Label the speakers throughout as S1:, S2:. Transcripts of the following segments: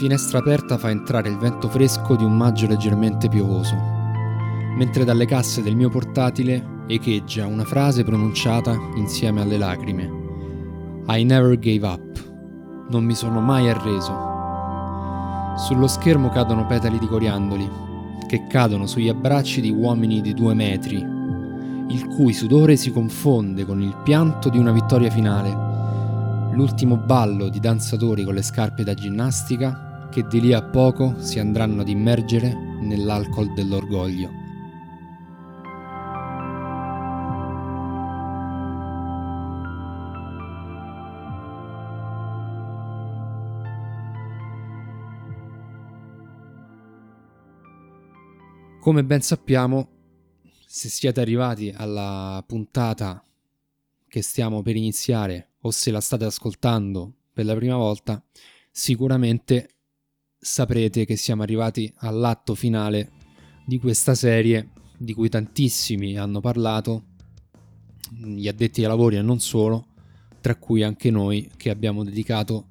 S1: finestra aperta fa entrare il vento fresco di un maggio leggermente piovoso, mentre dalle casse del mio portatile echeggia una frase pronunciata insieme alle lacrime. I never gave up. Non mi sono mai arreso. Sullo schermo cadono petali di coriandoli, che cadono sugli abbracci di uomini di due metri, il cui sudore si confonde con il pianto di una vittoria finale l'ultimo ballo di danzatori con le scarpe da ginnastica che di lì a poco si andranno ad immergere nell'alcol dell'orgoglio. Come ben sappiamo, se siete arrivati alla puntata che stiamo per iniziare o se la state ascoltando per la prima volta, sicuramente saprete che siamo arrivati all'atto finale di questa serie di cui tantissimi hanno parlato, gli addetti ai lavori e non solo, tra cui anche noi che abbiamo dedicato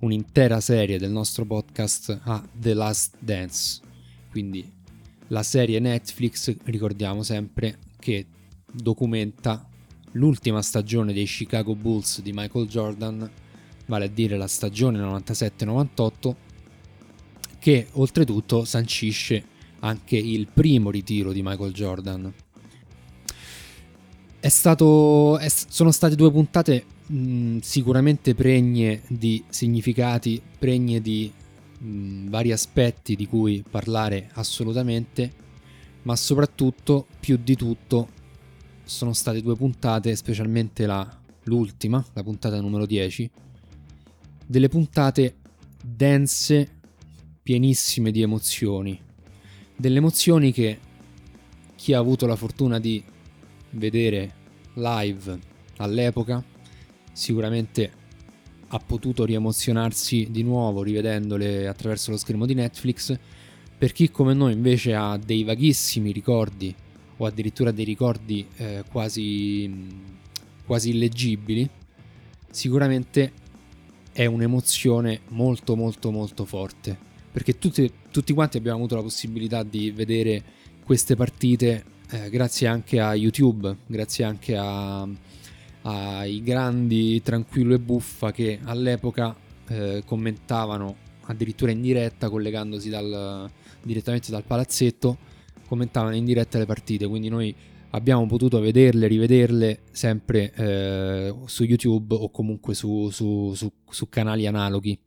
S1: un'intera serie del nostro podcast a The Last Dance. Quindi la serie Netflix, ricordiamo sempre, che documenta l'ultima stagione dei Chicago Bulls di Michael Jordan, vale a dire la stagione 97-98, che oltretutto sancisce anche il primo ritiro di Michael Jordan. È stato, è, sono state due puntate mh, sicuramente pregne di significati, pregne di mh, vari aspetti di cui parlare assolutamente, ma soprattutto, più di tutto, sono state due puntate, specialmente la, l'ultima, la puntata numero 10, delle puntate dense, pienissime di emozioni. Delle emozioni che chi ha avuto la fortuna di vedere live all'epoca sicuramente ha potuto riemozionarsi di nuovo rivedendole attraverso lo schermo di Netflix. Per chi come noi invece ha dei vaghissimi ricordi o addirittura dei ricordi eh, quasi, quasi illeggibili, sicuramente è un'emozione molto molto molto forte perché tutti, tutti quanti abbiamo avuto la possibilità di vedere queste partite eh, grazie anche a YouTube, grazie anche ai grandi Tranquillo e Buffa che all'epoca eh, commentavano addirittura in diretta collegandosi dal, direttamente dal palazzetto commentavano in diretta le partite, quindi noi abbiamo potuto vederle, rivederle sempre eh, su YouTube o comunque su, su, su, su, canali analoghi.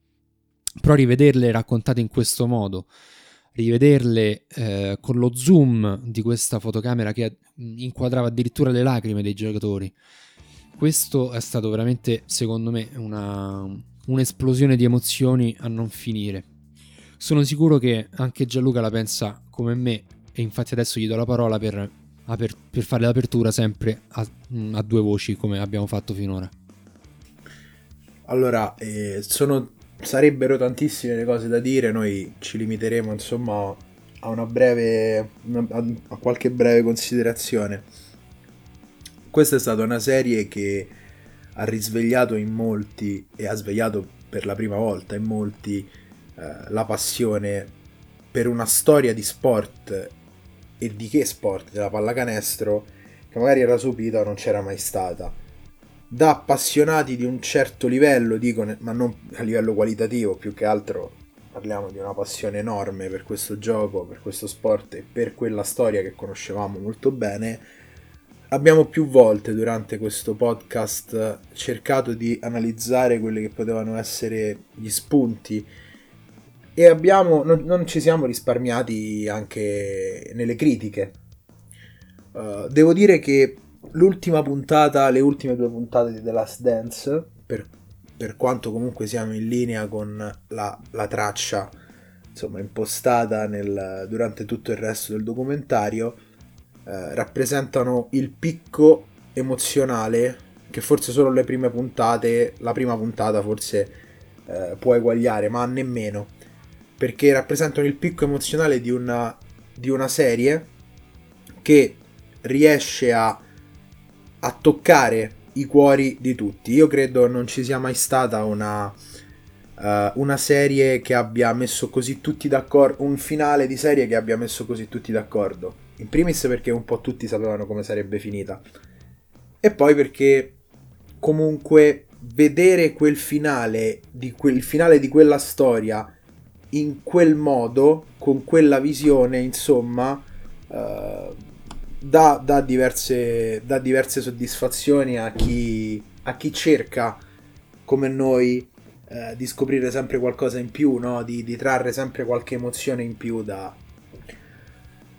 S1: Però rivederle raccontate in questo modo, rivederle eh, con lo zoom di questa fotocamera che inquadrava addirittura le lacrime dei giocatori, questo è stato veramente, secondo me, una, un'esplosione di emozioni a non finire. Sono sicuro che anche Gianluca la pensa come me e infatti adesso gli do la parola per, aper, per fare l'apertura sempre a, a, due voci come abbiamo fatto finora.
S2: Allora, eh, sono, sarebbero tantissime le cose da dire, noi ci limiteremo insomma a una breve, a, a qualche breve considerazione. Questa è stata una serie che ha risvegliato in molti e ha svegliato per la prima volta in molti eh, la passione per una storia di sport e di che sport della pallacanestro che magari era subita o non c'era mai stata. Da appassionati di un certo livello, dico, ma non a livello qualitativo, più che altro parliamo di una passione enorme per questo gioco, per questo sport e per quella storia che conoscevamo molto bene. Abbiamo più volte durante questo podcast cercato di analizzare quelli che potevano essere gli spunti e abbiamo, non, non, ci siamo risparmiati anche nelle critiche. Uh, devo dire che l'ultima puntata, le ultime due puntate di The Last Dance, per, per quanto comunque siamo in linea con la, la traccia insomma, impostata nel, durante tutto il resto del documentario, eh, rappresentano il picco emozionale che forse solo le prime puntate, la prima puntata forse eh, può eguagliare, ma nemmeno perché rappresentano il picco emozionale di una, di una serie che riesce a, a, toccare i cuori di tutti. Io credo non ci sia mai stata una, uh, una serie che abbia messo così tutti d'accordo, un finale di serie che abbia messo così tutti d'accordo. In primis perché un po' tutti sapevano come sarebbe finita. E poi perché comunque vedere quel finale di quel finale di quella storia in quel modo, con quella visione, insomma, uh, dà, dà, diverse, dà diverse soddisfazioni a chi, a chi cerca come noi eh, di scoprire sempre qualcosa in più, no? di, di, trarre sempre qualche emozione in più da,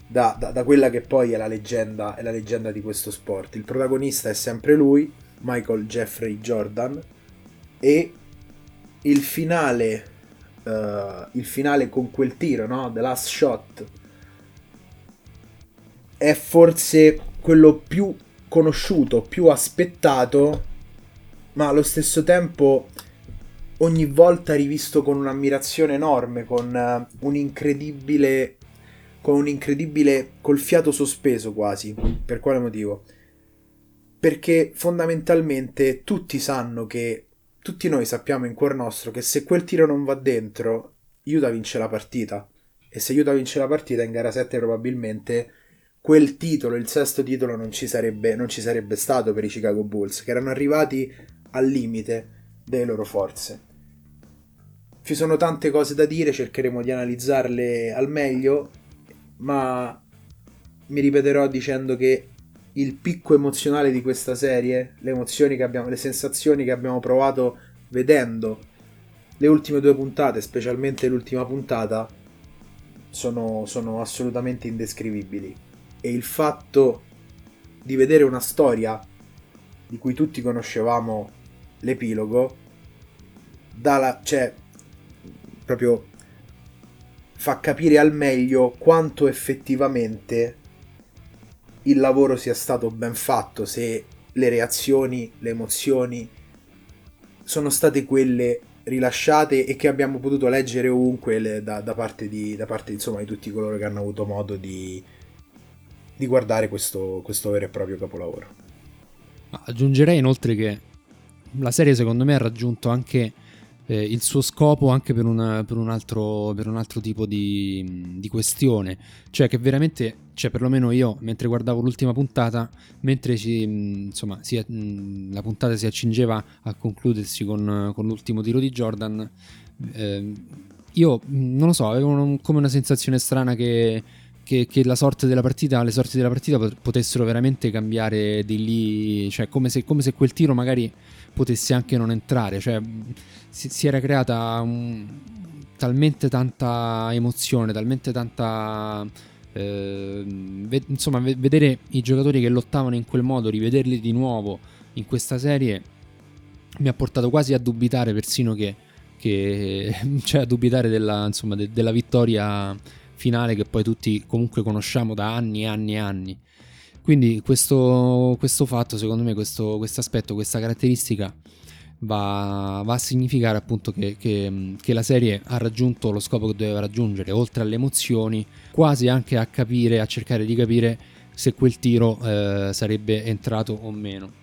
S2: da, da, da, quella che poi è la, leggenda, è la leggenda di questo sport. Il protagonista è sempre lui, Michael Jeffrey Jordan, e il finale, uh, il finale con quel tiro, no? The Last Shot, è forse quello più conosciuto, più aspettato, ma allo stesso tempo ogni volta rivisto con un'ammirazione enorme, con uh, un incredibile con un incredibile col fiato sospeso quasi. Per quale motivo? Perché fondamentalmente tutti sanno che tutti noi sappiamo in cuor nostro che se quel tiro non va dentro, Utah vince la partita. E se Utah vince la partita in gara 7 probabilmente quel titolo, il sesto titolo, non ci sarebbe, non ci sarebbe stato per i Chicago Bulls, che erano arrivati al limite delle loro forze. Ci sono tante cose da dire, cercheremo di analizzarle al meglio, ma mi ripeterò dicendo che il picco emozionale di questa serie, le emozioni che abbiamo, le sensazioni che abbiamo provato vedendo le ultime due puntate, specialmente l'ultima puntata, sono, sono assolutamente indescrivibili. E il fatto di vedere una storia di cui tutti conoscevamo l'epilogo, dà cioè, proprio fa capire al meglio quanto effettivamente il lavoro sia stato ben fatto, se le reazioni, le emozioni sono state quelle rilasciate e che abbiamo potuto leggere ovunque da, da, parte, di, da parte insomma, di tutti coloro che hanno avuto modo di, di guardare questo, questo vero e proprio capolavoro.
S1: Aggiungerei inoltre che la serie secondo me ha raggiunto anche eh, il suo scopo anche per, una, per, un, altro, per un, altro, tipo di, di, questione. Cioè che veramente, cioè perlomeno io mentre guardavo l'ultima puntata, mentre ci, insomma, si, la puntata si accingeva a concludersi con, con l'ultimo tiro di Jordan, eh, io non lo so, avevo un, come una sensazione strana che... Che, che, la sorte della partita, le sorti della partita potessero veramente cambiare di lì, cioè come se, come se quel tiro magari potesse anche non entrare, cioè si, si era creata un, talmente tanta emozione, talmente tanta... Eh, ve, insomma, ve, vedere i giocatori che lottavano in quel modo, rivederli di nuovo in questa serie, mi ha portato quasi a dubitare persino che, che cioè a dubitare della, insomma, de, della vittoria finale che poi tutti comunque conosciamo da anni e anni e anni. Quindi questo, questo fatto, secondo me, questo aspetto, questa caratteristica va, va a significare appunto che, che, che, la serie ha raggiunto lo scopo che doveva raggiungere, oltre alle emozioni, quasi anche a capire, a cercare di capire se quel tiro eh, sarebbe entrato o meno.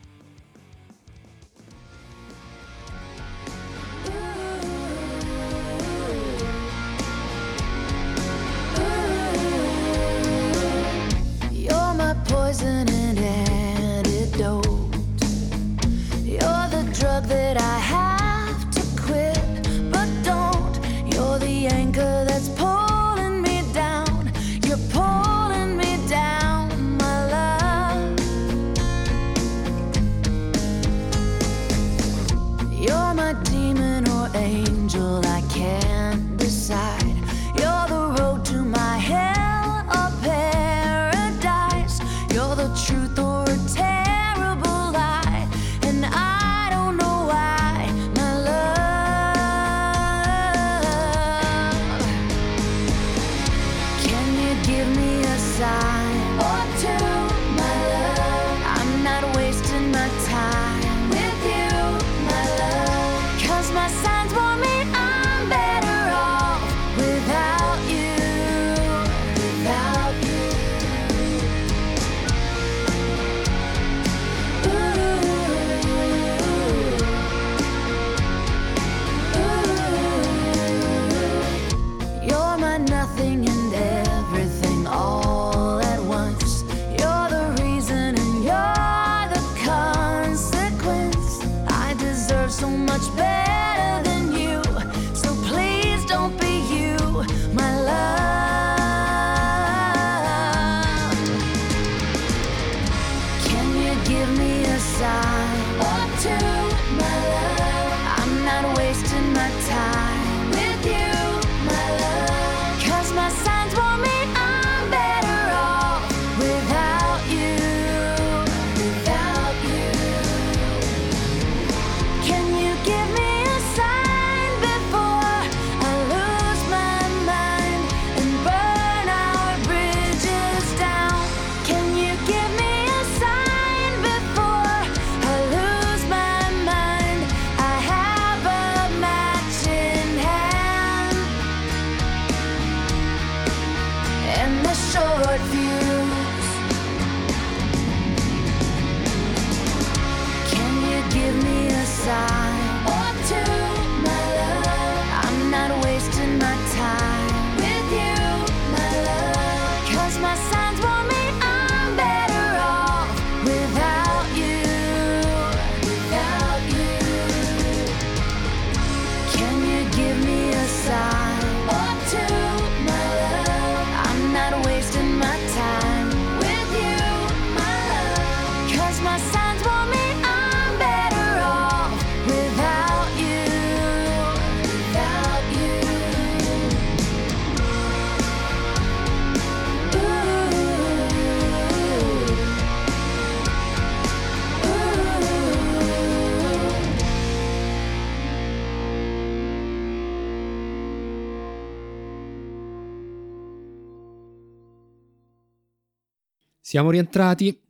S1: Siamo rientrati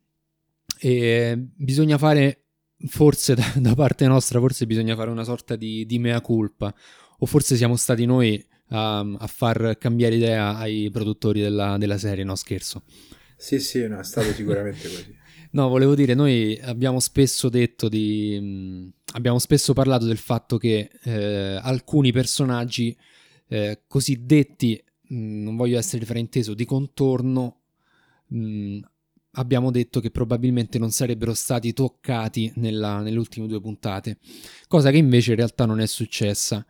S1: e bisogna fare, forse da, da parte nostra, forse bisogna fare una sorta di, di mea culpa, o forse siamo stati noi a, a far cambiare idea ai produttori della, della serie, no scherzo.
S2: Sì, sì, no, è stato sicuramente così.
S1: No, volevo dire, noi abbiamo spesso detto di... Abbiamo spesso parlato del fatto che eh, alcuni personaggi eh, cosiddetti, mh, non voglio essere frainteso, di contorno, mh, abbiamo detto che probabilmente non sarebbero stati toccati nella, nelle ultime due puntate, cosa che invece in realtà non è successa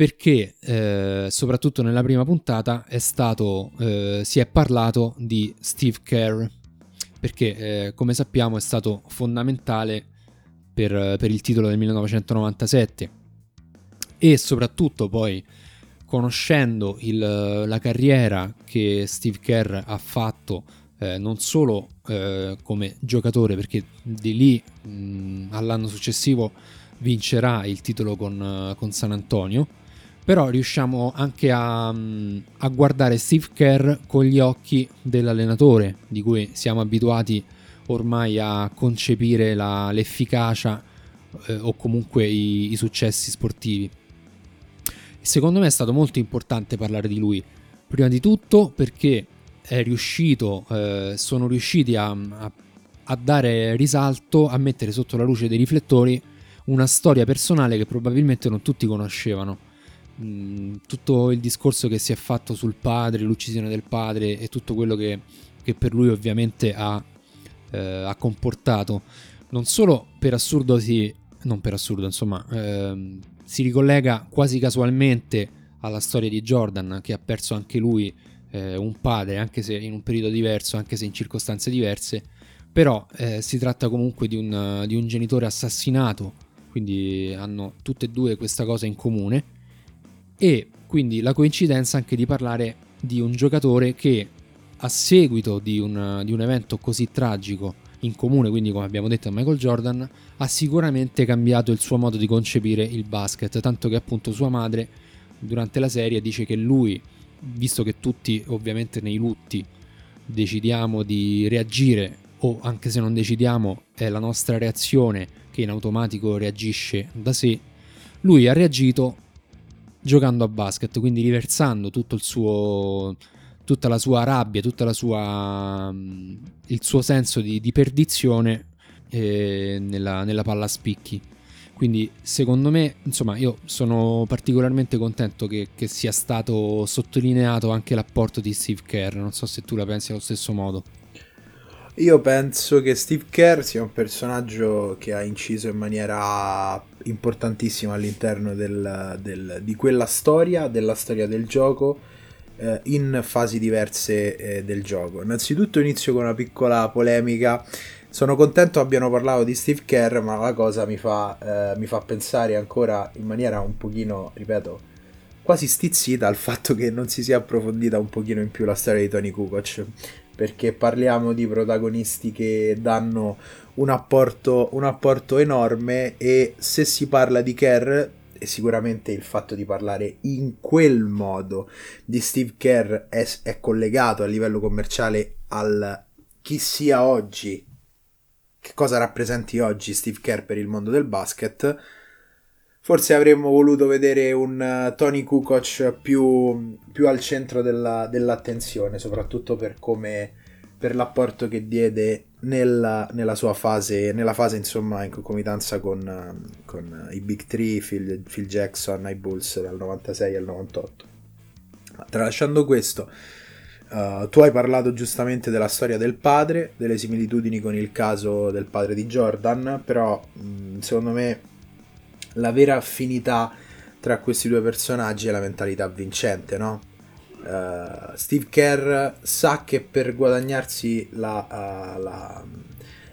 S1: perché eh, soprattutto nella prima puntata è stato, eh, si è parlato di Steve Kerr perché eh, come sappiamo è stato fondamentale per, per, il titolo del 1997 e soprattutto poi conoscendo il, la carriera che Steve Kerr ha fatto eh, non solo eh, come giocatore perché di lì mh, all'anno successivo vincerà il titolo con, con San Antonio però riusciamo anche a, a, guardare Steve Kerr con gli occhi dell'allenatore, di cui siamo abituati ormai a concepire la, l'efficacia eh, o comunque i, i, successi sportivi. Secondo me è stato molto importante parlare di lui, prima di tutto perché riuscito, eh, sono riusciti a, a, a dare risalto, a mettere sotto la luce dei riflettori una storia personale che probabilmente non tutti conoscevano. Tutto il discorso che si è fatto sul padre, l'uccisione del padre e tutto quello che, che per lui ovviamente ha, eh, ha, comportato, non solo per assurdo si, non per assurdo insomma, eh, si ricollega quasi casualmente alla storia di Jordan che ha perso anche lui eh, un padre, anche se in un periodo diverso, anche se in circostanze diverse, però eh, si tratta comunque di un, di un genitore assassinato, quindi hanno tutte e due questa cosa in comune e quindi la coincidenza anche di parlare di un giocatore che a seguito di un, di un evento così tragico in comune, quindi come abbiamo detto a Michael Jordan, ha sicuramente cambiato il suo modo di concepire il basket, tanto che appunto sua madre durante la serie dice che lui, visto che tutti ovviamente nei lutti decidiamo di reagire o anche se non decidiamo è la nostra reazione che in automatico reagisce da sé, lui ha reagito giocando a basket, quindi riversando tutto il suo tutta la sua rabbia, sua mm, il suo senso di, di perdizione eh, nella, nella palla a spicchi. Quindi secondo me, insomma, io sono particolarmente contento che, che, sia stato sottolineato anche l'apporto di Steve Kerr. Non so se tu la pensi allo stesso modo.
S2: Io penso che Steve Kerr sia un personaggio che ha inciso in maniera importantissima all'interno del, del, di quella storia, della storia del gioco, eh, in fasi diverse eh, del gioco. Innanzitutto inizio con una piccola polemica. Sono contento abbiano parlato di Steve Kerr, ma la cosa mi fa, eh, mi fa pensare ancora in maniera un pochino, ripeto, quasi stizzita al fatto che non si sia approfondita un pochino in più la storia di Tony Kukoc perché parliamo di protagonisti che danno un apporto, un apporto enorme e se si parla di Kerr e sicuramente il fatto di parlare in quel modo di Steve Kerr è, è collegato a livello commerciale al chi sia oggi, che cosa rappresenti oggi Steve Kerr per il mondo del basket Forse avremmo voluto vedere un uh, Tony Kukoc più, più al centro della, dell'attenzione, soprattutto per come per l'apporto che diede nella, nella sua fase, nella fase insomma in concomitanza con, uh, con i Big Three, Phil, Phil, Jackson ai Bulls dal 96 al 98. Ma tralasciando questo, uh, tu hai parlato giustamente della storia del padre, delle similitudini con il caso del padre di Jordan, però mh, secondo me la vera affinità tra questi due personaggi è la mentalità vincente, no? Uh, Steve Kerr sa che per guadagnarsi la, uh, la,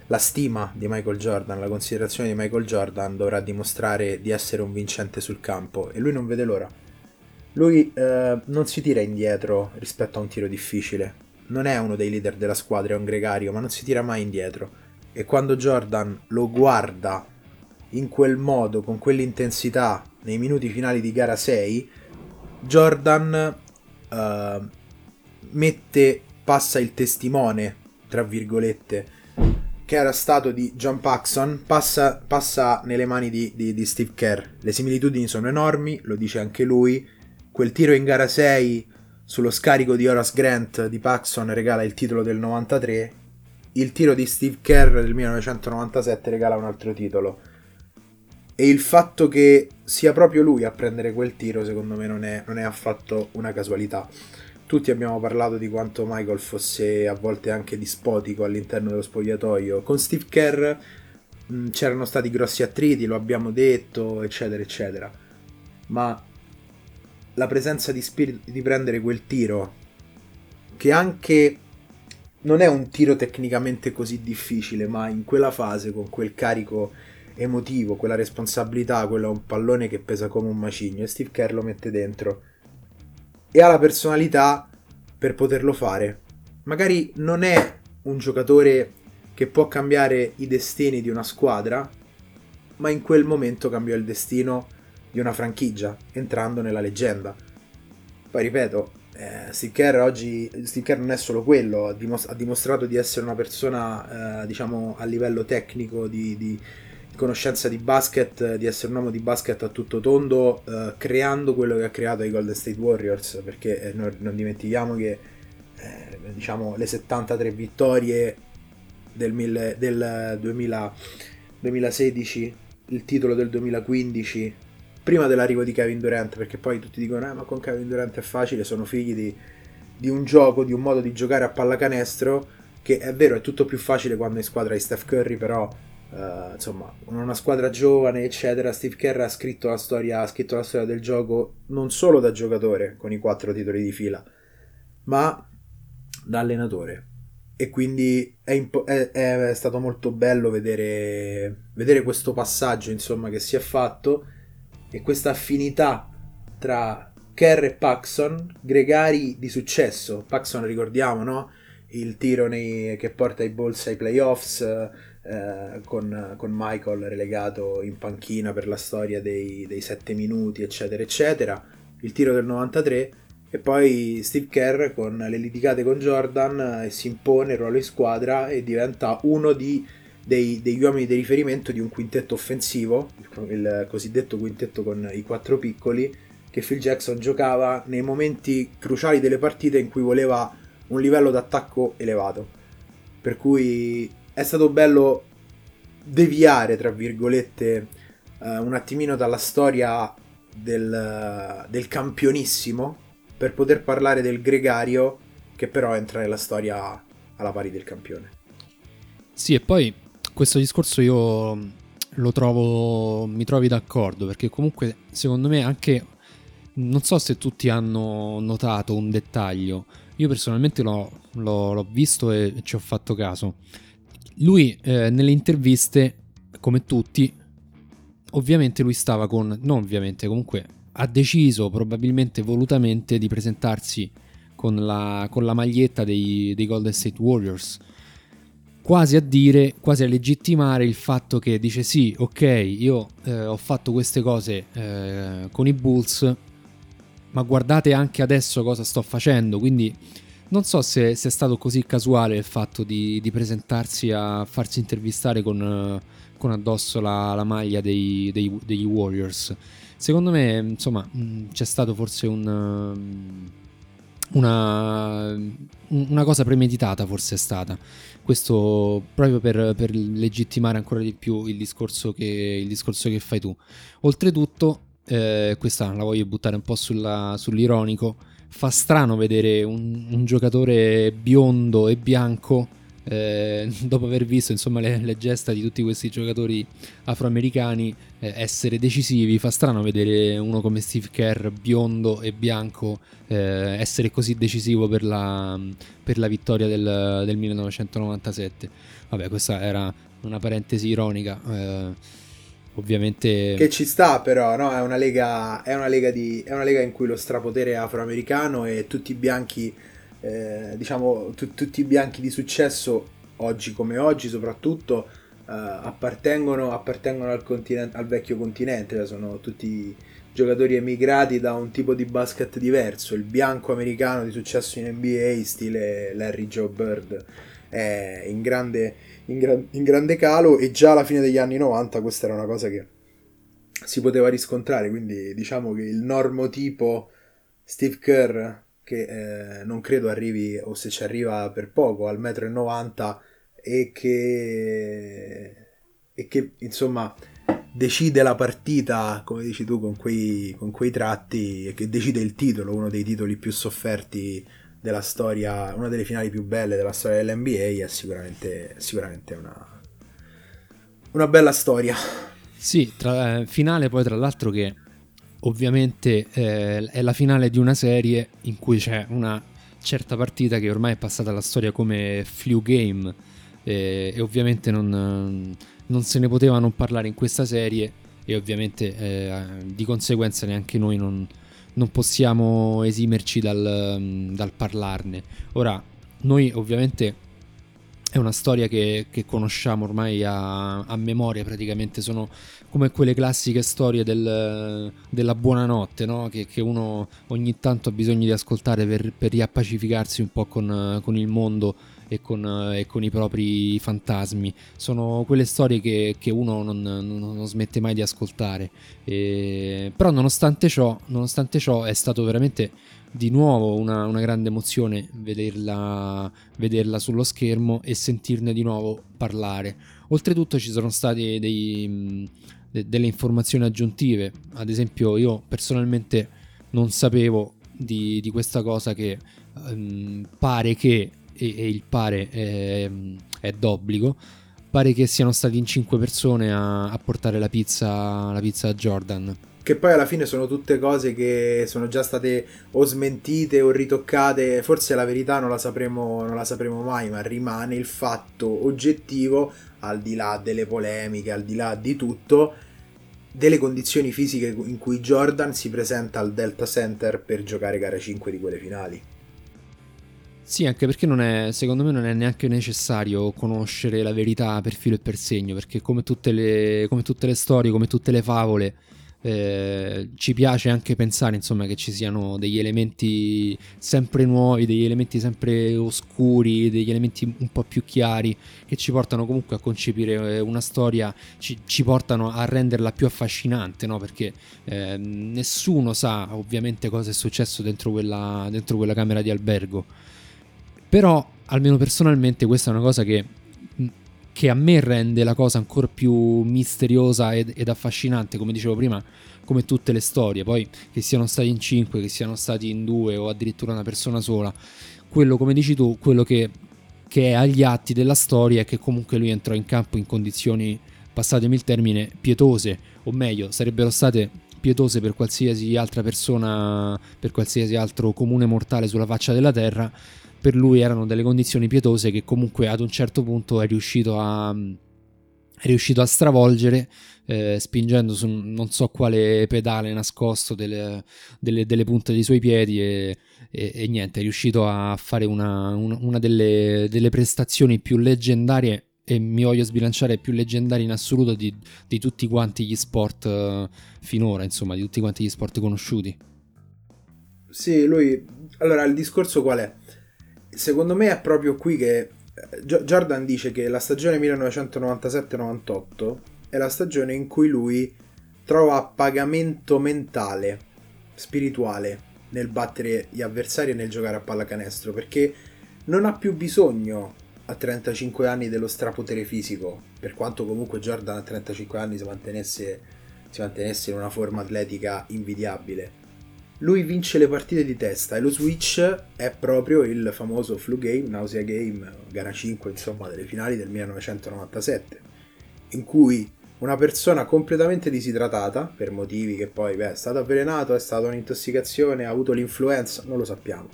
S2: la, stima di Michael Jordan, la considerazione di Michael Jordan, dovrà dimostrare di essere un vincente sul campo e lui non vede l'ora. Lui uh, non si tira indietro rispetto a un tiro difficile. Non è uno dei leader della squadra, è un gregario, ma non si tira mai indietro. E quando Jordan lo guarda in quel modo, con quell'intensità nei minuti finali di gara 6, Jordan uh, mette, passa il testimone tra virgolette, che era stato di John Paxson, passa, passa nelle mani di, di, di, Steve Kerr. Le similitudini sono enormi, lo dice anche lui. Quel tiro in gara 6 sullo scarico di Horace Grant di Paxson regala il titolo del 93. Il tiro di Steve Kerr del 1997 regala un altro titolo. E il fatto che sia proprio lui a prendere quel tiro, secondo me, non è, non è affatto una casualità tutti abbiamo parlato di quanto Michael fosse a volte anche dispotico all'interno dello spogliatoio. Con Steve Kerr c'erano stati grossi attriti, lo abbiamo detto, eccetera, eccetera. Ma la presenza di Spirit di prendere quel tiro, che anche non è un tiro tecnicamente così difficile, ma in quella fase, con quel carico emotivo, quella responsabilità, quello è un pallone che pesa come un macigno, e Steve Kerr lo mette dentro e ha la personalità per poterlo fare. Magari non è un giocatore che può cambiare i destini di una squadra, ma in quel momento cambiò il destino di una franchigia, entrando nella leggenda. Poi ripeto, eh, Steve Kerr oggi Steve Kerr non è solo quello, ha, dimos- ha dimostrato di essere una persona, eh, diciamo, a livello tecnico di, di conoscenza di basket, di essere un uomo di basket a tutto tondo, eh, creando quello che ha creato i Golden State Warriors, perché eh, non, non, dimentichiamo che eh, diciamo, le 73 vittorie del, mille, del 2000, 2016, il titolo del 2015, prima dell'arrivo di Kevin Durant, perché poi tutti dicono, eh, ma con Kevin Durant è facile, sono figli di, di un gioco, di un modo di giocare a pallacanestro, che è vero, è tutto più facile quando in squadra hai Steph Curry, però Uh, insomma, una squadra giovane, eccetera. Steve Kerr ha scritto, la storia, ha scritto la storia del gioco non solo da giocatore con i quattro titoli di fila, ma da allenatore. E quindi è, impo- è, è stato molto bello vedere, vedere, questo passaggio insomma, che si è fatto e questa affinità tra Kerr e Paxson, gregari di successo. Paxson, ricordiamo, no? Il tiro nei, che porta i Bulls ai playoffs eh, con, con, Michael relegato in panchina per la storia dei, dei 7 minuti, eccetera, eccetera. Il tiro del 93 e poi Steve Kerr con le litigate con Jordan eh, si impone il ruolo in squadra e diventa uno di, dei, degli uomini di riferimento di un quintetto offensivo, il, cosiddetto quintetto con i quattro piccoli, che Phil Jackson giocava nei momenti cruciali delle partite in cui voleva un livello d'attacco elevato. Per cui è stato bello deviare, tra virgolette, uh, un attimino dalla storia del, del, campionissimo per poter parlare del gregario che però entra nella storia alla pari del campione.
S1: Sì, e poi questo discorso io lo trovo, mi trovi d'accordo perché comunque secondo me anche, non so se tutti hanno notato un dettaglio, io personalmente l'ho, l'ho, l'ho visto e ci ho fatto caso lui eh, nelle interviste, come tutti, ovviamente lui stava con, non ovviamente, comunque ha deciso probabilmente volutamente di presentarsi con la, con la maglietta dei, dei, Golden State Warriors. Quasi a dire, quasi a legittimare il fatto che dice sì, ok, io eh, ho fatto queste cose eh, con i Bulls, ma guardate anche adesso cosa sto facendo, quindi non so se, se, è stato così casuale il fatto di, di presentarsi a farsi intervistare con, con addosso la, la maglia dei, dei, degli Warriors. Secondo me, insomma, mm, c'è stato forse un, una, una, cosa premeditata, forse è stata. Questo proprio per, per legittimare ancora di più il discorso che, il discorso che fai tu. Oltretutto, eh, questa la voglio buttare un po' sulla, sull'ironico fa strano vedere un, un giocatore biondo e bianco eh, dopo aver visto insomma, le, le, gesta di tutti questi giocatori afroamericani eh, essere decisivi, fa strano vedere uno come Steve Kerr biondo e bianco eh, essere così decisivo per la, per la vittoria del, del, 1997. Vabbè, questa era una parentesi ironica. Eh, ovviamente...
S2: Che ci sta però, no? È una lega, è una lega, di, è una lega in cui lo strapotere è afroamericano e tutti i bianchi, eh, diciamo, tu, tutti i bianchi di successo, oggi come oggi soprattutto, appartengono, appartengono al, continent- al, vecchio continente, cioè sono tutti giocatori emigrati da un tipo di basket diverso, il bianco americano di successo in NBA, stile Larry Joe Bird, è in grande, in, gra- in grande calo e già alla fine degli anni 90 questa era una cosa che si poteva riscontrare, quindi diciamo che il normotipo Steve Kerr, che eh, non credo arrivi, o se ci arriva per poco, al metro e 90 e che, e che insomma decide la partita, come dici tu, con quei, con quei tratti e che decide il titolo, uno dei titoli più sofferti della storia, una delle finali più belle della storia dell'NBA, è sicuramente, sicuramente una, una bella storia.
S1: Sì, tra, eh, finale poi tra l'altro che ovviamente eh, è la finale di una serie in cui c'è una certa partita che ormai è passata alla storia come flu game eh, e ovviamente non, non, se ne poteva non parlare in questa serie e ovviamente eh, di conseguenza neanche noi non, non possiamo esimerci dal, dal, parlarne. Ora, noi ovviamente è una storia che, che conosciamo ormai a, a, memoria praticamente, sono come quelle classiche storie del, della buonanotte, no? che, che, uno ogni tanto ha bisogno di ascoltare per, per riappacificarsi un po' con, con il mondo e con, e con, i propri fantasmi. Sono quelle storie che, che uno non, non, non, smette mai di ascoltare. E, però nonostante ciò, nonostante ciò è stato veramente di nuovo una, una grande emozione vederla, vederla, sullo schermo e sentirne di nuovo parlare. Oltretutto ci sono state de, delle informazioni aggiuntive, ad esempio io personalmente non sapevo di, di questa cosa che um, pare che e, e il pare è, è, d'obbligo. Pare che siano stati in 5 persone a, a portare la pizza, la pizza a Jordan.
S2: Che poi alla fine sono tutte cose che sono già state o smentite o ritoccate. Forse la verità non la sapremo, non la sapremo mai, ma rimane il fatto oggettivo, al di là delle polemiche, al di là di tutto, delle condizioni fisiche in cui Jordan si presenta al Delta Center per giocare gara 5 di quelle finali.
S1: Sì, anche perché non è, secondo me non è neanche necessario conoscere la verità per filo e per segno, perché come tutte le, come tutte le storie, come tutte le favole, eh, ci piace anche pensare insomma che ci siano degli elementi sempre nuovi, degli elementi sempre oscuri, degli elementi un po' più chiari che ci portano comunque a concepire eh, una storia, ci, ci portano a renderla più affascinante, no? perché eh, nessuno sa ovviamente cosa è successo dentro quella, dentro quella camera di albergo però, almeno personalmente, questa è una cosa che, che a me rende la cosa ancora più misteriosa ed, ed, affascinante, come dicevo prima, come tutte le storie. Poi, che siano stati in cinque, che siano stati in due o addirittura una persona sola. Quello, come dici tu, quello che, che è agli atti della storia è che comunque lui entrò in campo in condizioni, passatemi il termine, pietose, o meglio, sarebbero state pietose per qualsiasi altra persona, per qualsiasi altro comune mortale sulla faccia della terra, per lui erano delle condizioni pietose che comunque ad un certo punto è riuscito a, è riuscito a stravolgere eh, spingendo su non so quale pedale nascosto delle, delle, delle punte dei suoi piedi e, e, e, niente, è riuscito a fare una, una, una delle, delle, prestazioni più leggendarie e mi voglio sbilanciare più leggendarie in assoluto di, di tutti quanti gli sport uh, finora, insomma, di tutti quanti gli sport conosciuti.
S2: Sì, lui... Allora, il discorso qual è? Secondo me è proprio qui che eh, Jordan dice che la stagione 1997-98 è la stagione in cui lui trova pagamento mentale, spirituale nel battere gli avversari e nel giocare a pallacanestro perché non ha più bisogno a 35 anni dello strapotere fisico, per quanto comunque Jordan a 35 anni si mantenesse, si mantenesse in una forma atletica invidiabile lui vince le partite di testa e lo switch è proprio il famoso flu game, nausea game, gara 5 insomma delle finali del 1997, in cui una persona completamente disidratata, per motivi che poi beh, è stato avvelenato, è stata un'intossicazione, ha avuto l'influenza, non lo sappiamo,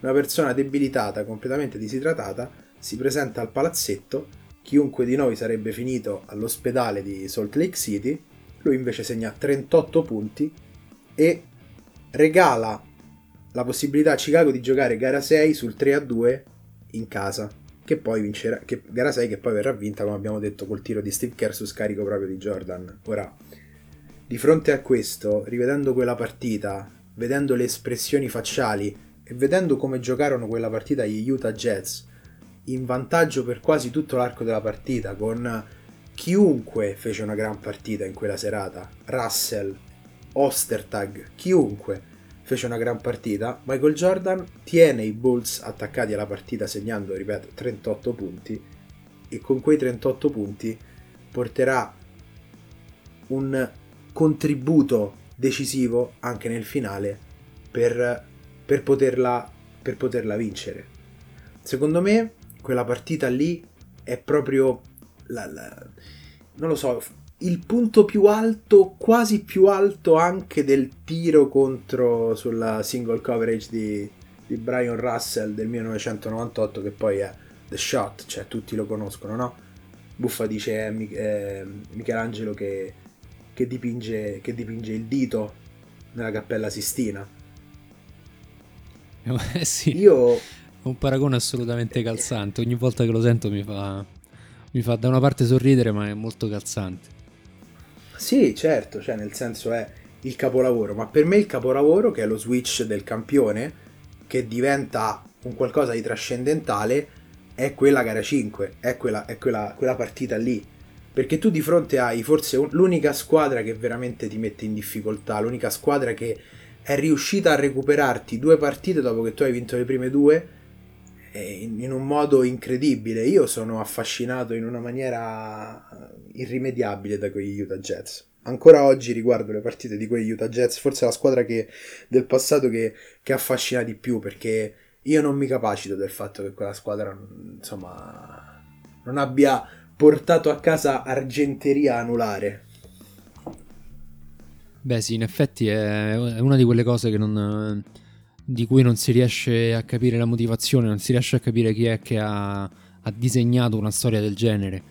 S2: una persona debilitata, completamente disidratata, si presenta al palazzetto, chiunque di noi sarebbe finito all'ospedale di Salt Lake City, lui invece segna 38 punti e regala la possibilità a Chicago di giocare gara 6 sul 3 a 2 in casa. che poi vincerà, che, gara 6 che poi verrà vinta, come abbiamo detto, col tiro di Steve Kerr su scarico proprio di Jordan. Ora, di fronte a questo, rivedendo quella partita, vedendo le espressioni facciali e vedendo come giocarono quella partita gli Utah Jets, in vantaggio per quasi tutto l'arco della partita, con chiunque fece una gran partita in quella serata, Russell, Ostertag, chiunque fece una gran partita, Michael Jordan tiene i Bulls attaccati alla partita segnando, ripeto, 38 punti e con quei 38 punti porterà un contributo decisivo anche nel finale per, per, poterla, per poterla vincere. Secondo me quella partita lì è proprio la, la, non lo so, il punto più alto, quasi più alto anche del tiro contro sulla single coverage di, di Brian Russell del 1998 che poi è The Shot, cioè tutti lo conoscono, no? Buffa dice eh, eh, Michelangelo che, che, dipinge, che dipinge il dito nella cappella Sistina.
S1: Eh sì, Io... un paragone assolutamente calzante, ogni volta che lo sento mi fa, mi fa da una parte sorridere ma è molto calzante.
S2: Sì, certo, cioè nel senso è il capolavoro, ma per me il capolavoro, che è lo switch del campione, che diventa un qualcosa di trascendentale, è quella gara 5, è quella, è quella, quella partita lì. Perché tu di fronte hai forse un, l'unica squadra che veramente ti mette in difficoltà, l'unica squadra che è riuscita a recuperarti due partite dopo che tu hai vinto le prime due in, in un modo incredibile. Io sono affascinato in una maniera irrimediabile da quegli Utah Jets. Ancora oggi riguardo le partite di quegli Utah Jets, forse la squadra che, del passato che, che affascina di più perché io non mi capacito del fatto che quella squadra insomma non abbia portato a casa argenteria anulare.
S1: Beh sì, in effetti è una di quelle cose non, di cui non si riesce a capire la motivazione, non si riesce a capire chi è che ha, ha disegnato una storia del genere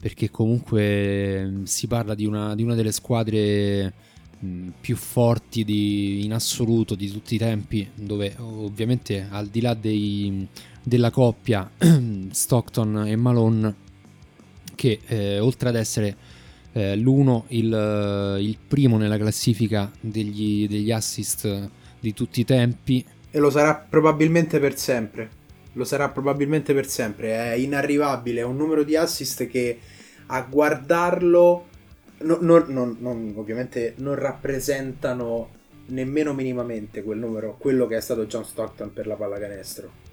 S1: perché comunque mm, si parla di una, di una delle squadre mm, più forti di, in assoluto di tutti i tempi, dove ovviamente al di là dei, della coppia Stockton e Malone, che eh, oltre ad essere eh, l'uno il, il, primo nella classifica degli, degli assist di tutti i tempi,
S2: e lo sarà probabilmente per sempre lo sarà probabilmente per sempre. È inarrivabile, è un numero di assist che a guardarlo no, no, no, ovviamente non rappresentano nemmeno minimamente quel numero, quello che è stato John Stockton per la pallacanestro.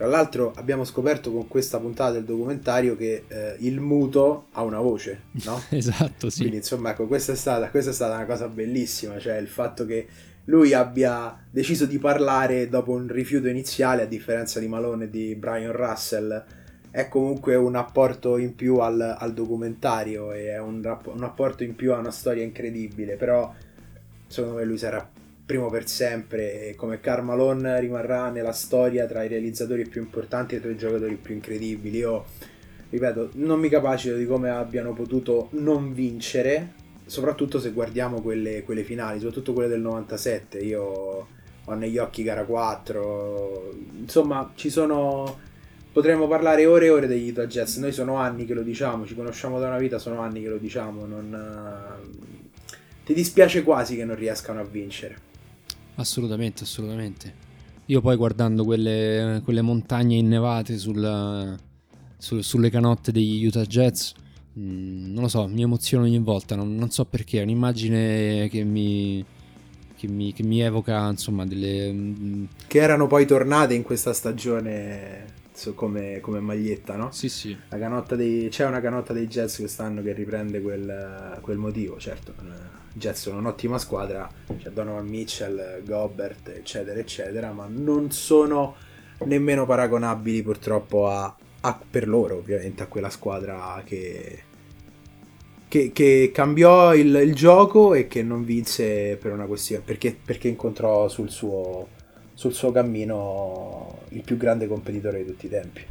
S2: Tra l'altro abbiamo scoperto con questa puntata del documentario che eh, il muto ha una voce, no?
S1: esatto, sì.
S2: Quindi insomma, ecco, questa è, stata, questa è stata una cosa bellissima, cioè il fatto che lui abbia deciso di parlare dopo un rifiuto iniziale, a differenza di Malone e di Brian Russell, è comunque un apporto in più al, al documentario e è un, un, apporto in più a una storia incredibile, però secondo me lui sarà primo per sempre e come Karl Malone rimarrà nella storia tra i realizzatori più importanti e tra i giocatori più incredibili. Io, ripeto, non mi capacito di come abbiano potuto non vincere, soprattutto se guardiamo quelle, quelle finali, soprattutto quelle del 97. Io ho negli occhi gara 4. Insomma, ci sono. Potremmo parlare ore e ore degli Utah Jets. Noi sono anni che lo diciamo, ci conosciamo da una vita, sono anni che lo diciamo. Non... Ti dispiace quasi che non riescano a vincere.
S1: Assolutamente, assolutamente. Io poi guardando quelle, quelle montagne innevate sul, su, sulle canotte degli Utah Jets Mm, non lo so, mi emoziono ogni volta, non, non so perché, è un'immagine che mi, che mi, che mi evoca, insomma, delle...
S2: Mm, che erano poi tornate in questa stagione come, come, maglietta, no?
S1: Sì, sì.
S2: Dei, c'è una canotta dei Jets quest'anno che riprende quel, quel motivo, certo. I Jets sono un'ottima squadra, c'è Donovan Mitchell, Gobert, eccetera, eccetera, ma non sono nemmeno paragonabili purtroppo a, a, per loro ovviamente a quella squadra che, che, che cambiò il, il, gioco e che non vinse per una questione perché, perché incontrò sul suo, sul suo cammino il più grande competitore di tutti i tempi.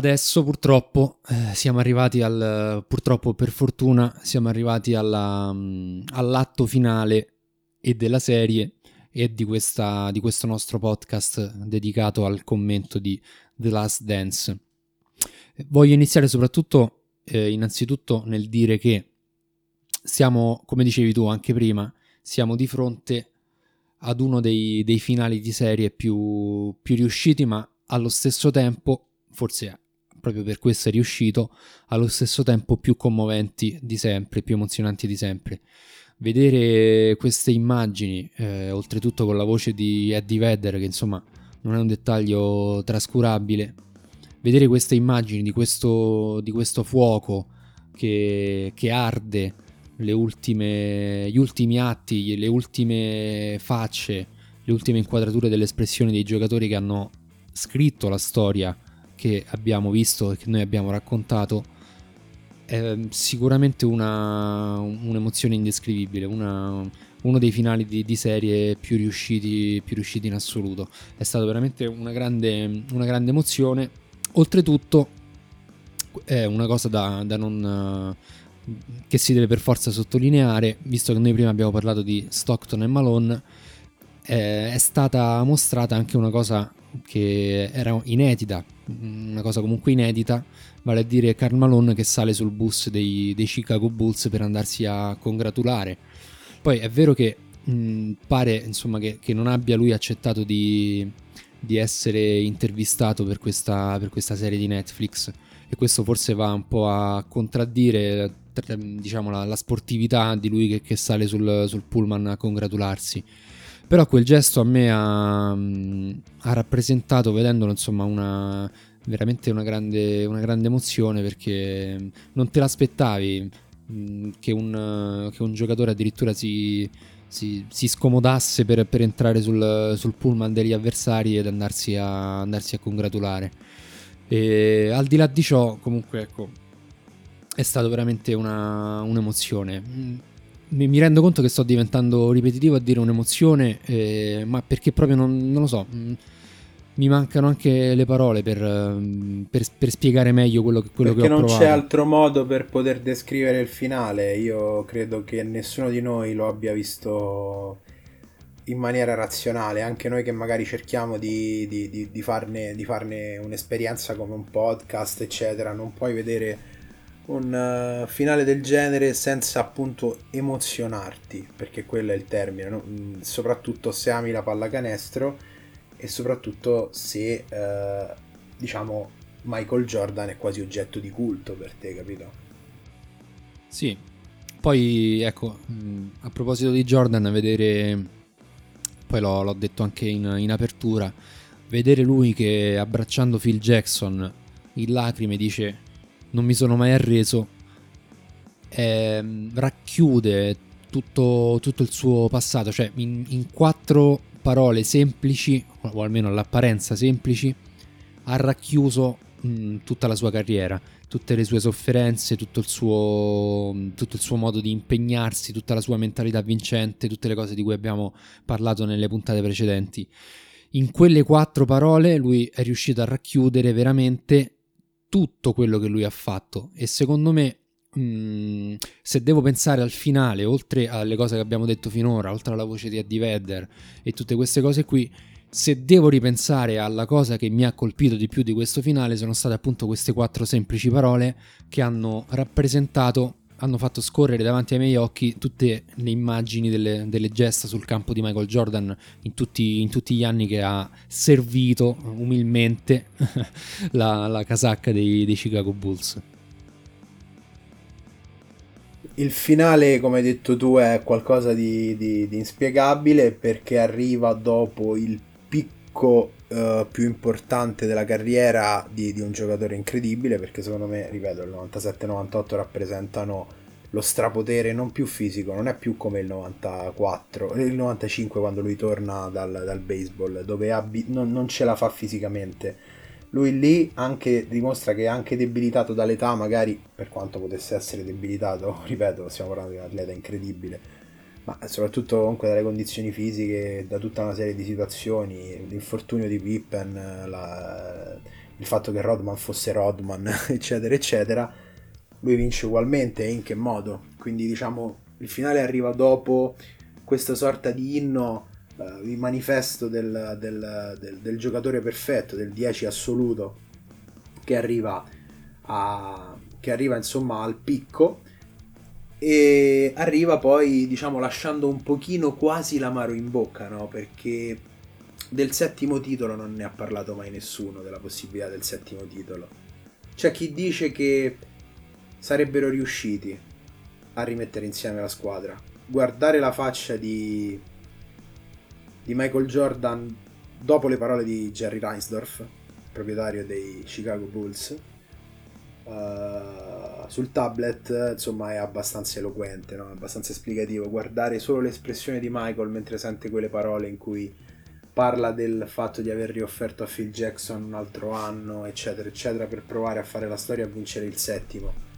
S1: Adesso purtroppo eh, siamo arrivati al purtroppo per fortuna siamo arrivati alla, um, all'atto finale e della serie e di, questa, di questo nostro podcast dedicato al commento di The Last Dance. Voglio iniziare soprattutto eh, innanzitutto nel dire che siamo, come dicevi tu anche prima, siamo di fronte ad uno dei, dei finali di serie più, più riusciti, ma allo stesso tempo, forse proprio per questo è riuscito, allo stesso tempo più commoventi di sempre, più emozionanti di sempre. Vedere queste immagini, eh, oltretutto con la voce di Eddie Vedder, che insomma non è un dettaglio trascurabile, vedere queste immagini di questo, di questo fuoco che, che arde, ultime, gli ultimi atti, le ultime facce, le ultime inquadrature delle espressioni dei giocatori che hanno scritto la storia che abbiamo visto e che noi abbiamo raccontato è sicuramente una, un'emozione indescrivibile, una, uno dei finali di, di serie più riusciti, più riusciti, in assoluto. È stata veramente una grande, una grande emozione. Oltretutto è una cosa da, da non che si deve per forza sottolineare, visto che noi prima abbiamo parlato di Stockton e Malone, è stata mostrata anche una cosa che era inedita, una cosa comunque inedita, vale a dire Carl Malone che sale sul bus dei, dei Chicago Bulls per andarsi a congratulare. Poi è vero che mh, pare insomma che, che, non abbia lui accettato di, di essere intervistato per questa, per questa serie di Netflix e questo forse va un po' a contraddire diciamo, la, la sportività di lui che, che sale sul, sul, pullman a congratularsi. Però quel gesto a me ha, ha rappresentato, vedendolo, insomma, una, veramente una grande, una grande emozione perché non te l'aspettavi che un, che un giocatore addirittura si, si, si scomodasse per, per entrare sul, sul, pullman degli avversari ed andarsi a, andarsi a congratulare. E al di là di ciò, comunque, ecco, è stato veramente una, un'emozione. Mi, mi, rendo conto che sto diventando ripetitivo a dire un'emozione, eh, ma perché proprio non, non lo so. Mh, mm, mi mancano anche le parole per, mm, per, per spiegare meglio quello, quello che ho provato.
S2: Perché non c'è altro modo per poter descrivere il finale. Io credo che nessuno di noi lo abbia visto in maniera razionale, anche noi che magari cerchiamo di, di, di, di farne, farne, un'esperienza come un podcast, eccetera, non puoi vedere un uh, finale del genere senza appunto emozionarti, perché quello è il termine, no? Mm, soprattutto se ami la pallacanestro e soprattutto se uh, diciamo Michael Jordan è quasi oggetto di culto per te, capito?
S1: Sì, poi ecco, mm, a proposito di Jordan, vedere, poi l'ho, l'ho detto anche in, in apertura, vedere lui che abbracciando Phil Jackson in lacrime dice non mi sono mai arreso, eh, racchiude tutto, tutto, il suo passato, cioè in, in, quattro parole semplici, o almeno all'apparenza semplici, ha racchiuso mh, tutta la sua carriera, tutte le sue sofferenze, tutto il, suo, tutto il suo modo di impegnarsi, tutta la sua mentalità vincente, tutte le cose di cui abbiamo parlato nelle puntate precedenti. In quelle quattro parole lui è riuscito a racchiudere veramente tutto quello che lui ha fatto. E secondo me mh, mm, se devo pensare al finale, oltre alle cose che abbiamo detto finora, oltre alla voce di Eddie Vedder e tutte queste cose qui, se devo ripensare alla cosa che mi ha colpito di più di questo finale, sono state appunto queste quattro semplici parole che hanno rappresentato hanno fatto scorrere davanti ai miei occhi tutte le immagini delle, delle gesta sul campo di Michael Jordan in tutti, in tutti gli anni che ha servito umilmente la, la, casacca dei, dei Chicago Bulls.
S2: Il finale, come hai detto tu, è qualcosa di, di, di inspiegabile perché arriva dopo il picco uh, più importante della carriera di, di, un giocatore incredibile perché secondo me, ripeto, il 97-98 rappresentano lo strapotere non più fisico, non è più come il 94, il 95 quando lui torna dal, dal baseball, dove abbi- non, non ce la fa fisicamente. Lui lì anche dimostra che anche debilitato dall'età, magari per quanto potesse essere debilitato, ripeto, stiamo parlando di un atleta incredibile, ma soprattutto comunque dalle condizioni fisiche, da tutta una serie di situazioni, l'infortunio di Pippen, la, il fatto che Rodman fosse Rodman, eccetera, eccetera, lui vince ugualmente e in che modo. Quindi diciamo il finale arriva dopo questa sorta di inno, uh, di manifesto del, del, del, del, giocatore perfetto, del 10 assoluto, che arriva, a, che arriva insomma al picco e arriva poi diciamo lasciando un pochino quasi l'amaro in bocca, no? Perché del settimo titolo non ne ha parlato mai nessuno, della possibilità del settimo titolo. C'è chi dice che sarebbero riusciti a rimettere insieme la squadra. Guardare la faccia di, di Michael Jordan dopo le parole di Jerry Reinsdorf, proprietario dei Chicago Bulls, uh, sul tablet insomma è abbastanza eloquente, no? abbastanza esplicativo. Guardare solo l'espressione di Michael mentre sente quelle parole in cui parla del fatto di aver riofferto a Phil Jackson un altro anno, eccetera, eccetera, per provare a fare la storia e vincere il settimo.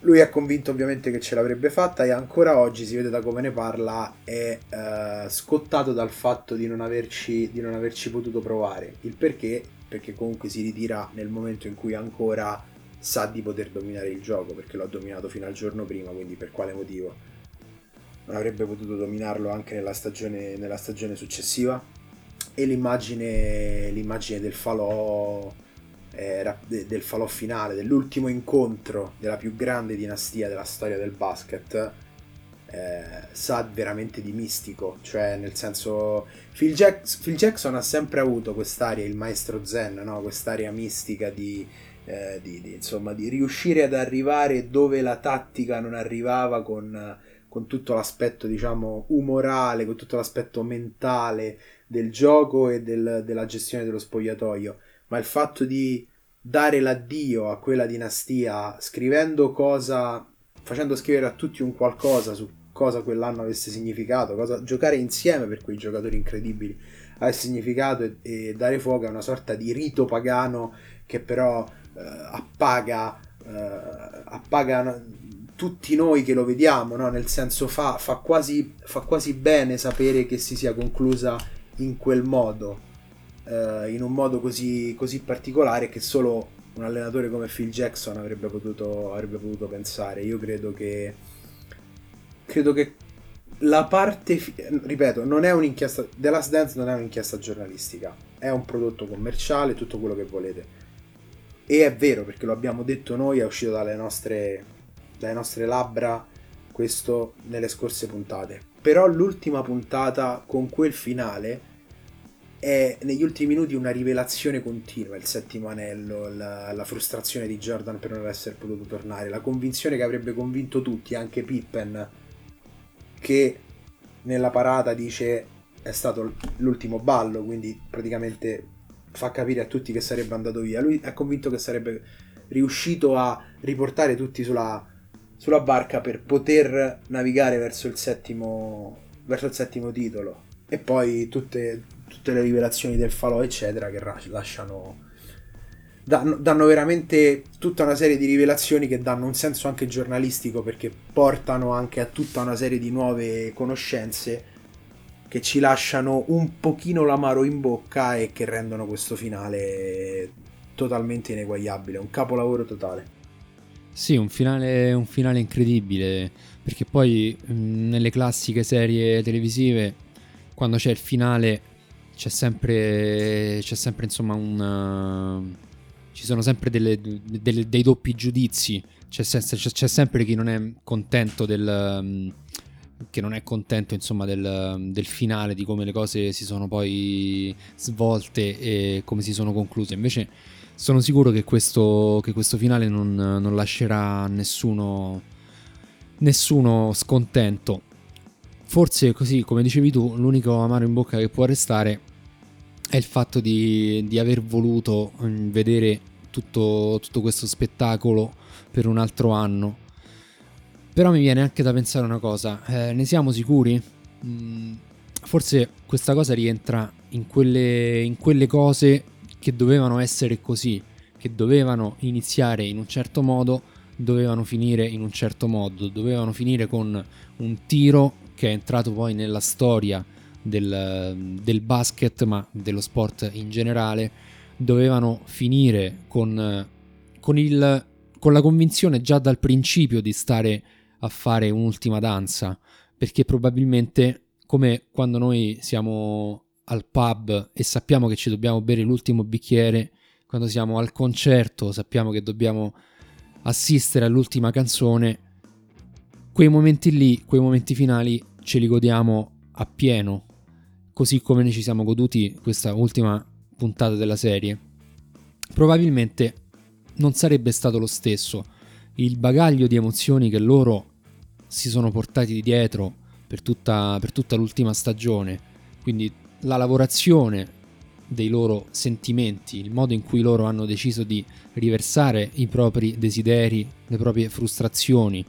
S2: Lui è convinto ovviamente che ce l'avrebbe fatta e ancora oggi, si vede da come ne parla, è uh, scottato dal fatto di non, averci, di non averci potuto provare. Il perché? Perché comunque si ritira nel momento in cui ancora sa di poter dominare il gioco, perché lo ha dominato fino al giorno prima, quindi per quale motivo? non avrebbe potuto dominarlo anche nella stagione, nella stagione successiva e l'immagine, l'immagine del falò era del falò finale dell'ultimo incontro della più grande dinastia della storia del basket eh, sa veramente di mistico cioè nel senso Phil, Jack- Phil, Jackson ha sempre avuto quest'aria il maestro zen no? quest'aria mistica di, eh, di, di, insomma, di riuscire ad arrivare dove la tattica non arrivava con con tutto l'aspetto, diciamo, umorale, con tutto l'aspetto mentale del gioco e del, della gestione dello spogliatoio, ma il fatto di dare l'addio a quella dinastia scrivendo cosa, facendo scrivere a tutti un qualcosa su cosa quell'anno avesse significato, cosa giocare insieme per quei giocatori incredibili avesse significato e, e dare fuoco a una sorta di rito pagano che però appaga, eh, appaga tutti noi che lo vediamo, no? nel senso fa, fa, quasi, fa, quasi, bene sapere che si sia conclusa in quel modo, eh, in un modo così, così, particolare che solo un allenatore come Phil Jackson avrebbe potuto, avrebbe potuto pensare. Io credo che, credo che la parte, ripeto, non è un'inchiesta, The Last Dance non è un'inchiesta giornalistica, è un prodotto commerciale, tutto quello che volete. E è vero perché lo abbiamo detto noi, è uscito dalle nostre dalle nostre labbra questo nelle scorse puntate. Però l'ultima puntata con quel finale è negli ultimi minuti una rivelazione continua, il settimo anello, la, la, frustrazione di Jordan per non essere potuto tornare, la convinzione che avrebbe convinto tutti, anche Pippen, che nella parata dice è stato l'ultimo ballo, quindi praticamente fa capire a tutti che sarebbe andato via. Lui è convinto che sarebbe riuscito a riportare tutti sulla, sulla barca per poter navigare verso il settimo, verso il settimo titolo. E poi tutte, tutte le rivelazioni del falò, eccetera, che lasciano. Danno, danno, veramente tutta una serie di rivelazioni che danno un senso anche giornalistico perché portano anche a tutta una serie di nuove conoscenze che ci lasciano un pochino l'amaro in bocca e che rendono questo finale totalmente ineguagliabile, un capolavoro totale.
S1: Sì, un finale, un finale incredibile, perché poi mh, nelle classiche serie televisive, quando c'è il finale, c'è sempre, c'è sempre insomma un... ci sono sempre delle, delle, dei doppi giudizi, c'è, c'è, c'è, sempre chi non è contento del... che non è contento insomma del, del finale, di come le cose si sono poi svolte e come si sono concluse. Invece sono sicuro che questo, che questo finale non, non, lascerà nessuno, nessuno scontento. Forse così, come dicevi tu, l'unico amaro in bocca che può restare è il fatto di, di aver voluto mm, vedere tutto, tutto questo spettacolo per un altro anno. Però mi viene anche da pensare una cosa, eh, ne siamo sicuri? Mm, forse questa cosa rientra in quelle, in quelle cose che dovevano essere così, che dovevano iniziare in un certo modo, dovevano finire in un certo modo, dovevano finire con un tiro che è entrato poi nella storia del, del basket, ma dello sport in generale, dovevano finire con, con, il, con la convinzione già dal principio di stare a fare un'ultima danza, perché probabilmente come quando noi siamo al pub e sappiamo che ci dobbiamo bere l'ultimo bicchiere, quando siamo al concerto sappiamo che dobbiamo assistere all'ultima canzone, quei momenti lì, quei momenti finali ce li godiamo appieno, così come ne ci siamo goduti questa ultima puntata della serie. Probabilmente non sarebbe stato lo stesso. Il bagaglio di emozioni che loro si sono portati dietro per tutta, per tutta l'ultima stagione, quindi la lavorazione dei loro sentimenti, il modo in cui loro hanno deciso di riversare i propri desideri, le proprie frustrazioni,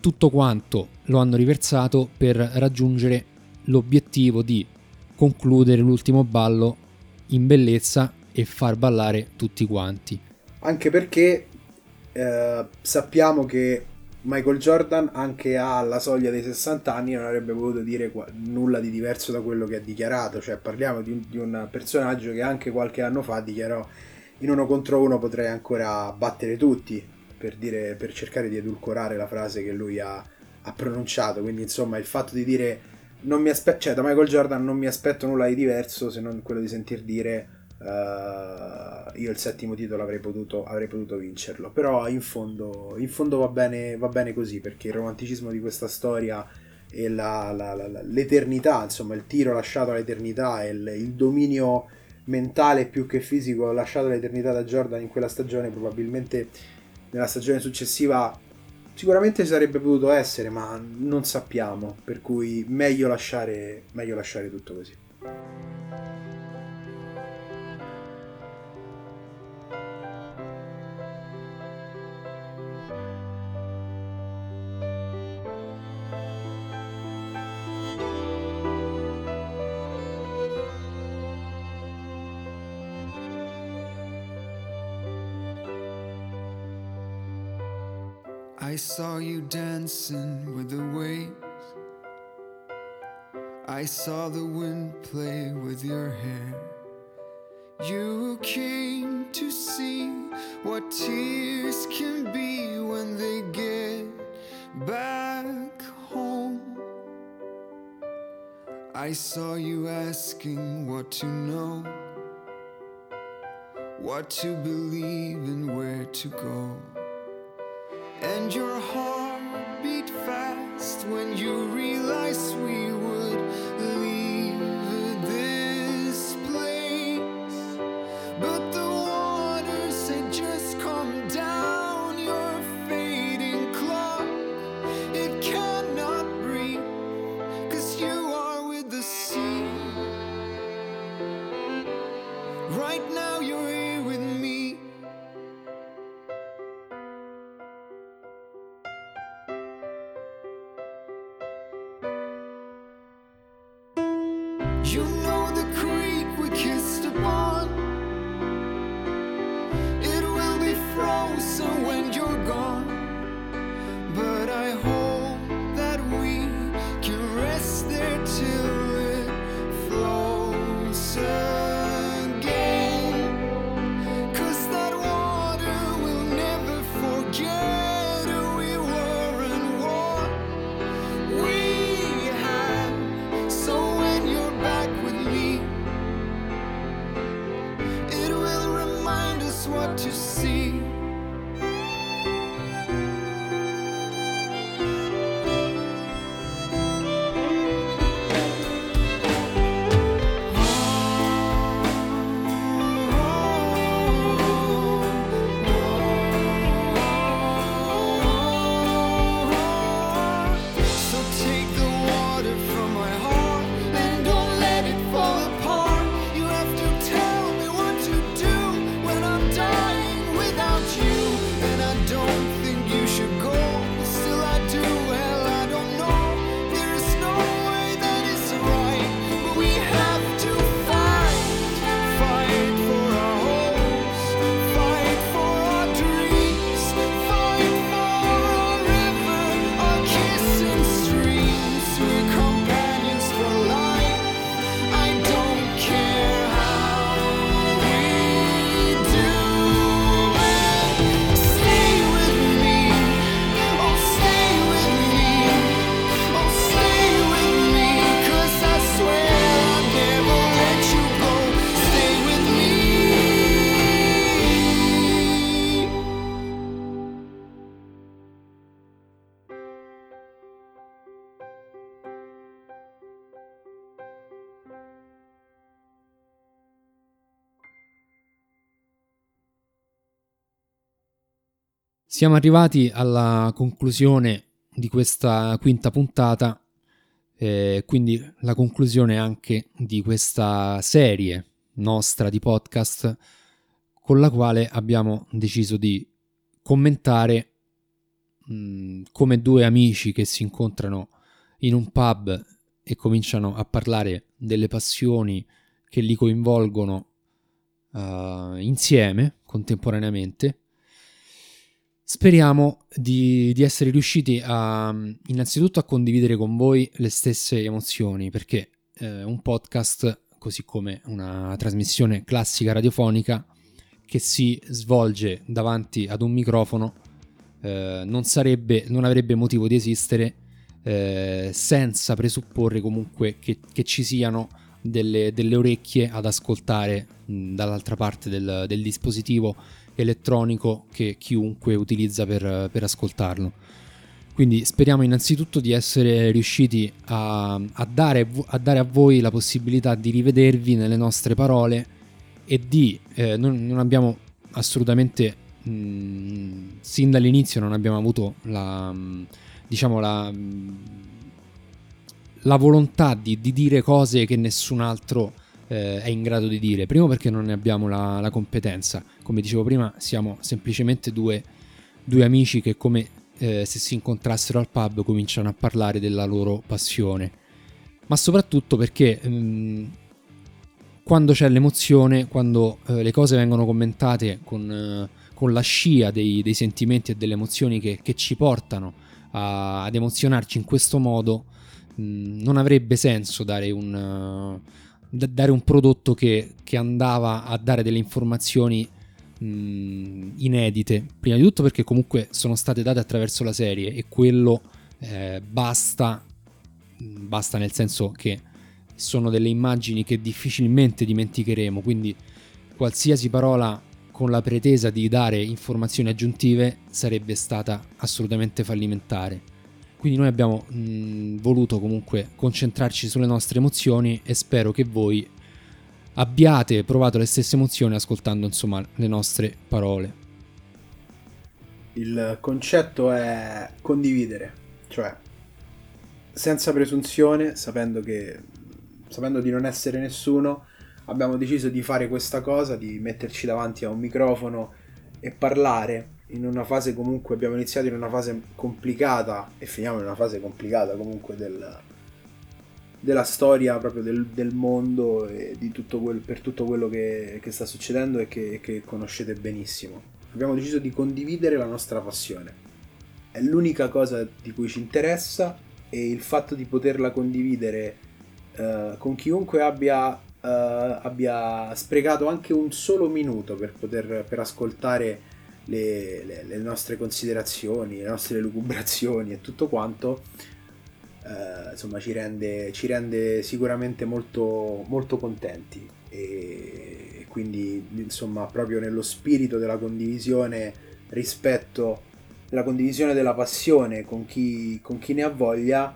S1: tutto quanto lo hanno riversato per raggiungere l'obiettivo di concludere l'ultimo ballo in bellezza e far ballare tutti quanti.
S2: Anche perché eh, sappiamo che Michael Jordan anche alla soglia dei 60 anni non avrebbe potuto dire nulla di diverso da quello che ha dichiarato, cioè parliamo di un, di un personaggio che anche qualche anno fa dichiarò in uno contro uno potrei ancora battere tutti, per, dire, per cercare di edulcorare la frase che lui ha, ha pronunciato, quindi insomma il fatto di dire non mi aspetto, cioè da Michael Jordan non mi aspetto nulla di diverso se non quello di sentir dire Uh, io il settimo titolo avrei potuto, avrei potuto vincerlo. Però in fondo, in fondo va, bene, va, bene, così perché il romanticismo di questa storia e la, la, la, l'eternità, insomma, il tiro lasciato all'eternità e il, il, dominio mentale più che fisico lasciato all'eternità da Jordan in quella stagione, probabilmente nella stagione successiva. Sicuramente sarebbe potuto essere, ma non sappiamo. Per cui meglio lasciare, meglio lasciare tutto così.
S3: I saw you dancing with the waves. I saw the wind play with your hair. You came to see what tears can be when they get back home. I saw you asking what to know, what to believe, and where to go. And your heart beat fast when you realized we
S1: Siamo arrivati alla conclusione di questa quinta puntata, eh, quindi la conclusione anche di questa serie nostra di podcast con la quale abbiamo deciso di commentare mm, come due amici che si incontrano in un pub e cominciano a parlare delle passioni che li coinvolgono uh, insieme, contemporaneamente. Speriamo di, di, essere riusciti a innanzitutto a condividere con voi le stesse emozioni, perché eh, un podcast, così come una trasmissione classica radiofonica, che si svolge davanti ad un microfono, eh, non, sarebbe, non avrebbe motivo di esistere eh, senza presupporre comunque che, che ci siano delle, delle, orecchie ad ascoltare mh, dall'altra parte del, del, dispositivo elettronico che chiunque utilizza per, per, ascoltarlo. Quindi speriamo innanzitutto di essere riusciti a, a, dare, a, dare, a voi la possibilità di rivedervi nelle nostre parole e di... Eh, non, non, abbiamo assolutamente... Mh, sin dall'inizio non abbiamo avuto la... Diciamo la, la volontà di, di, dire cose che nessun altro eh, è in grado di dire. Primo perché non ne abbiamo la, la competenza. Come dicevo prima, siamo semplicemente due, due amici che come eh, se si incontrassero al pub cominciano a parlare della loro passione. Ma soprattutto perché mh, mm, quando c'è l'emozione, quando eh, le cose vengono commentate con, eh, con la scia dei, dei, sentimenti e delle emozioni che, che ci portano a, ad emozionarci in questo modo, mh, mm, non avrebbe senso dare un, uh, dare un prodotto che, che, andava a dare delle informazioni mh, inedite. Prima di tutto perché comunque sono state date attraverso la serie e quello eh, basta, basta nel senso che sono delle immagini che difficilmente dimenticheremo, quindi qualsiasi parola con la pretesa di dare informazioni aggiuntive sarebbe stata assolutamente fallimentare. Quindi noi abbiamo mh, voluto comunque concentrarci sulle nostre emozioni e spero che voi abbiate provato le stesse emozioni ascoltando insomma le nostre parole.
S2: Il concetto è condividere, cioè senza presunzione, sapendo, che, sapendo di non essere nessuno, abbiamo deciso di fare questa cosa, di metterci davanti a un microfono e parlare in una fase comunque, abbiamo iniziato in una fase complicata e finiamo in una fase complicata comunque del, della storia proprio del, del mondo e tutto quel, per tutto quello che, che sta succedendo e che, che conoscete benissimo. Abbiamo deciso di condividere la nostra passione. È l'unica cosa di cui ci interessa e il fatto di poterla condividere uh, con chiunque abbia uh, abbia sprecato anche un solo minuto per poter per ascoltare le, le, le, nostre considerazioni, le nostre lucubrazioni e tutto quanto, uh, insomma ci rende, ci rende sicuramente molto, molto contenti. E quindi insomma proprio nello spirito della condivisione rispetto della condivisione della passione con chi, con chi ne ha voglia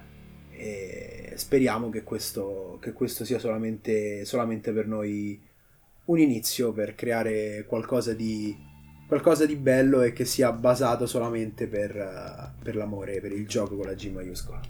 S2: e speriamo che questo, che questo sia solamente, solamente per noi un inizio per creare qualcosa di, qualcosa di bello e che sia basato solamente per, per l'amore, per il gioco con la G maiuscola.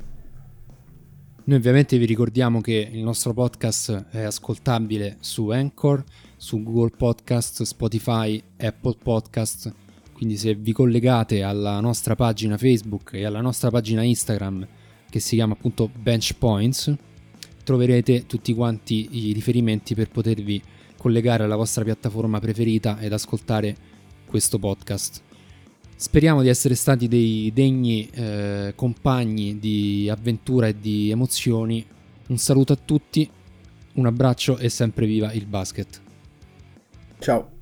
S1: Noi ovviamente vi ricordiamo che il nostro podcast è ascoltabile su Anchor, su Google Podcast, Spotify, Apple Podcast, quindi se vi collegate alla nostra pagina Facebook e alla nostra pagina Instagram che si chiama appunto Bench Points, troverete tutti quanti i riferimenti per potervi collegare alla vostra piattaforma preferita ed ascoltare questo podcast. Speriamo di essere stati dei degni eh, compagni di avventura e di emozioni. Un saluto a tutti, un abbraccio e sempre viva il basket.
S2: Ciao.